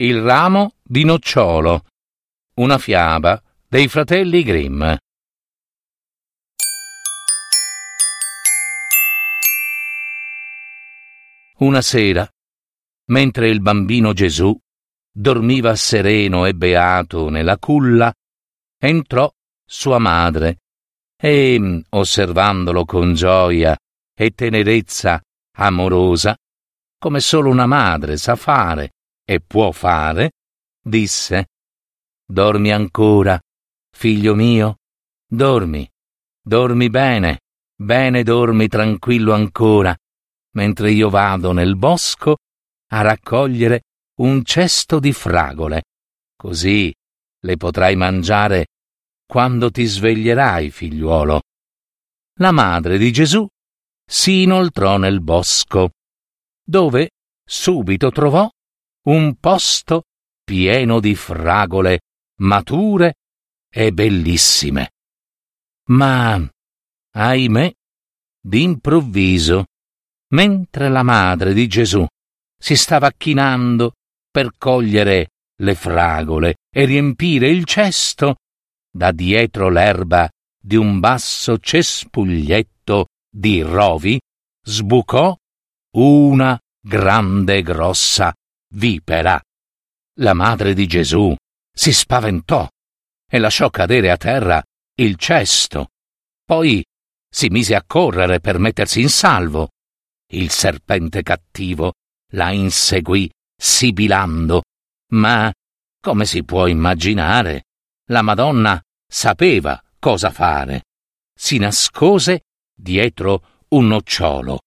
Il ramo di nocciolo. Una fiaba dei fratelli Grimm. Una sera, mentre il bambino Gesù dormiva sereno e beato nella culla, entrò sua madre e, osservandolo con gioia e tenerezza amorosa, come solo una madre sa fare, e può fare, disse, Dormi ancora, figlio mio, dormi, dormi bene, bene dormi tranquillo ancora, mentre io vado nel bosco a raccogliere un cesto di fragole, così le potrai mangiare quando ti sveglierai, figliuolo. La madre di Gesù si inoltrò nel bosco, dove subito trovò un posto pieno di fragole mature e bellissime. Ma, ahimè, d'improvviso, mentre la madre di Gesù si stava chinando per cogliere le fragole e riempire il cesto, da dietro l'erba di un basso cespuglietto di rovi sbucò una grande grossa vipera. La madre di Gesù si spaventò e lasciò cadere a terra il cesto. Poi si mise a correre per mettersi in salvo. Il serpente cattivo la inseguì sibilando, ma, come si può immaginare, la Madonna sapeva cosa fare. Si nascose dietro un nocciolo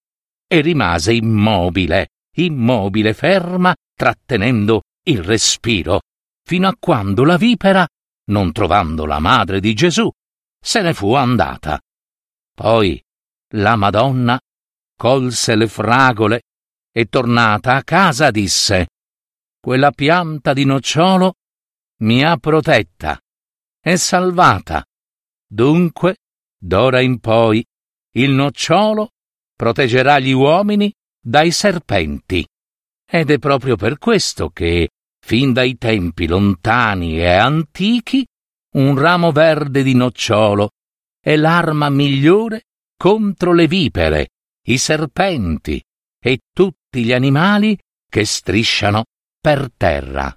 e rimase immobile, immobile, ferma trattenendo il respiro, fino a quando la vipera, non trovando la madre di Gesù, se ne fu andata. Poi la Madonna colse le fragole e tornata a casa disse Quella pianta di nocciolo mi ha protetta e salvata. Dunque, d'ora in poi, il nocciolo proteggerà gli uomini dai serpenti. Ed è proprio per questo che, fin dai tempi lontani e antichi, un ramo verde di nocciolo è l'arma migliore contro le vipere, i serpenti e tutti gli animali che strisciano per terra.